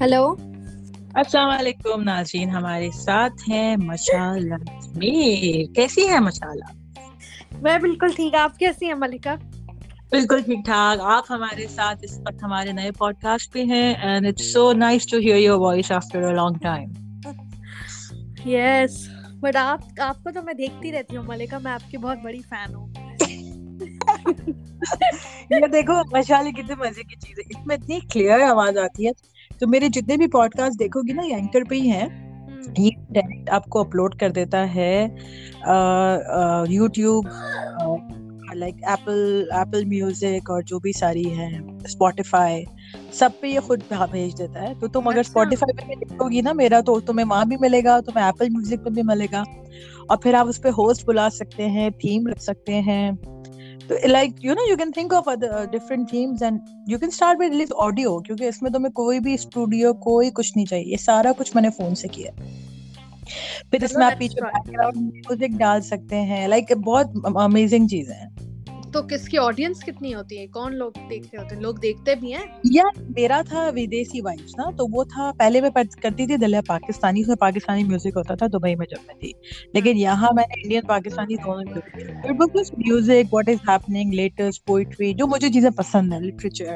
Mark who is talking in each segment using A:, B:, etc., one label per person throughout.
A: Hello
B: السلام علیکم ناظرین ہمارے ساتھ ہیں مشالہ کیسی ہے مشالہ
A: میں بالکل ٹھیک آپ کیسی ہیں ملکہ؟
B: بالکل ٹھیک ٹھاک۔ آپ ہمارے ساتھ اس وقت ہمارے نئے پوڈ کاسٹ پہ ہیں and it's so nice to hear your voice after a long time
A: yes but آپ آپ کو تو میں دیکھتی رہتی ہوں ملکہ میں آپ کی بہت بڑی فین ہوں۔
B: یہ دیکھو مشالے کتنے مزے کی چیز ہے۔ اس میں اتنی کلیئر آواز آتی ہے۔ تو میرے جتنے بھی پوڈ کاسٹ دیکھو گی نا یہ اینکر پہ ہی ہیں۔ یہ ڈائریکٹ آپ کو اپلوڈ کر دیتا ہے۔ YouTube like Apple Apple music اور جو بھی ساری ہے اسپوٹیفائی سب پہ یہ خود بھیج دیتا ہے۔ تو تم اگر اسپوٹیفائی پہ دیکھو گی نا میرا تو تمہیں وہاں بھی ملے گا تمہیں ایپل میوزک پہ بھی ملے گا۔ اور پھر آپ اس پہ ہوسٹ بلا سکتے ہیں تھیم رکھ سکتے ہیں۔ تو لائک یو نا you can think of different themes and you can start by release audio کیونکہ اس میں تمہیں کوئی بھی اسٹوڈیو کوئی کچھ نہیں چاہیے یہ سارا کچھ میں نے فون سے کیا پھر اس میں آپ پیچھے بیک گراؤنڈ میوزک ڈال سکتے ہیں لائک بہت امیزنگ چیزیں ہیں
A: تو کس کی آڈینس کتنی ہوتی ہے؟ کون لوگ دیکھ رہے ہوتے ہیں؟ لوگ دیکھتے بھی ہیں؟
B: یا میرا تھا ودیسی وائبس نا تو وہ تھا پہلے میں کرتی تھی دلیا پاکستانی میں پاکستانی میوزک ہوتا تھا دبئی میں جب میں تھی۔ لیکن یہاں میں نے انڈین پاکستانی دونوں music what is happening latest poetry جو مجھے چیزیں پسند ہیں لٹریچر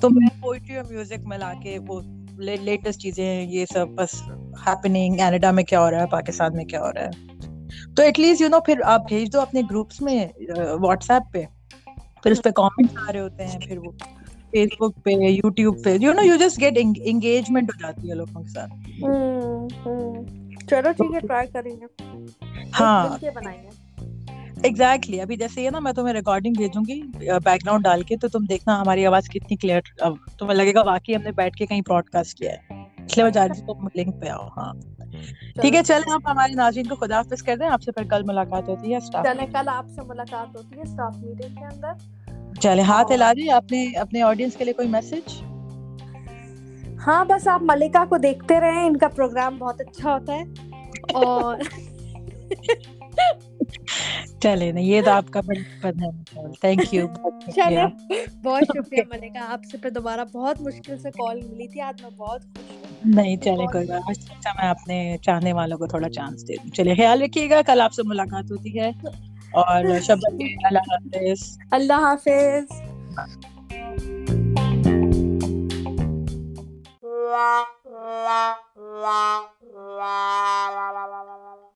B: تو میں پوئٹری اور میوزک ملا کے وہ لیٹسٹ چیزیں یہ سب بس ہیپننگ کینیڈا میں کیا ہو رہا ہے پاکستان میں کیا ہو رہا ہے۔ تو ایٹ لیسٹ یو نو پھر آپ بھیج دو اپنے گروپس میں واٹس ایپ پہ۔ پھر اس پہ کامنٹ آ رہے ہوتے ہیں پھر وہ فیس بک پہ یوٹیوب پہ you know you just get engagement ہو جاتی ہے لوگوں کے ساتھ۔
A: چلو ٹھیک ہے ٹرائی کریں گے۔ ہاں۔
B: ایگزیکٹلی ابھی جیسے یہ نا میں تمہیں ریکارڈنگ بھیجوں گی بیک گراؤنڈ ڈال کے تو تم دیکھنا ہماری آواز کتنی کلیئر تمہیں لگے گا واقعی ہم نے بیٹھ کے کہیں براڈ کاسٹ کیا ہے۔ اس لیے میں چاہ رہی تھی تم لنک پہ آؤ ہاں۔ ٹھیک ہے چلیں آپ ہمارے ناظرین کو خدا حافظ کر دیں۔ آپ سے پھر کل ملاقات ہوتی ہے
A: چلیں کل آپ سے ملاقات ہوتی ہے اسٹاف میٹنگ کے اندر۔
B: چلیں ہاتھ ہلا دیے آپ نے اپنے آڈینس کے لیے کوئی میسج
A: ہاں بس آپ ملکہ کو دیکھتے رہیں۔ ان کا پروگرام بہت اچھا ہوتا ہے۔ اور
B: چلے نا یہ تو آپ کا بڑی پسند ہے۔ تھینک یو
A: چلے بہت شکریہ ملکا آپ سے پھر دوبارہ بہت مشکل سے کال ملی تھی آج میں بہت خوش ہوں۔
B: نہیں چلے کوئی بات اچھا،, اچھا میں اپنے چاہنے والوں کو تھوڑا چانس دے دوں۔ چلے خیال رکھیے گا کل آپ سے ملاقات ہوتی ہے۔ اور شب اللہ حافظ۔
A: اللہ حافظ۔ La la la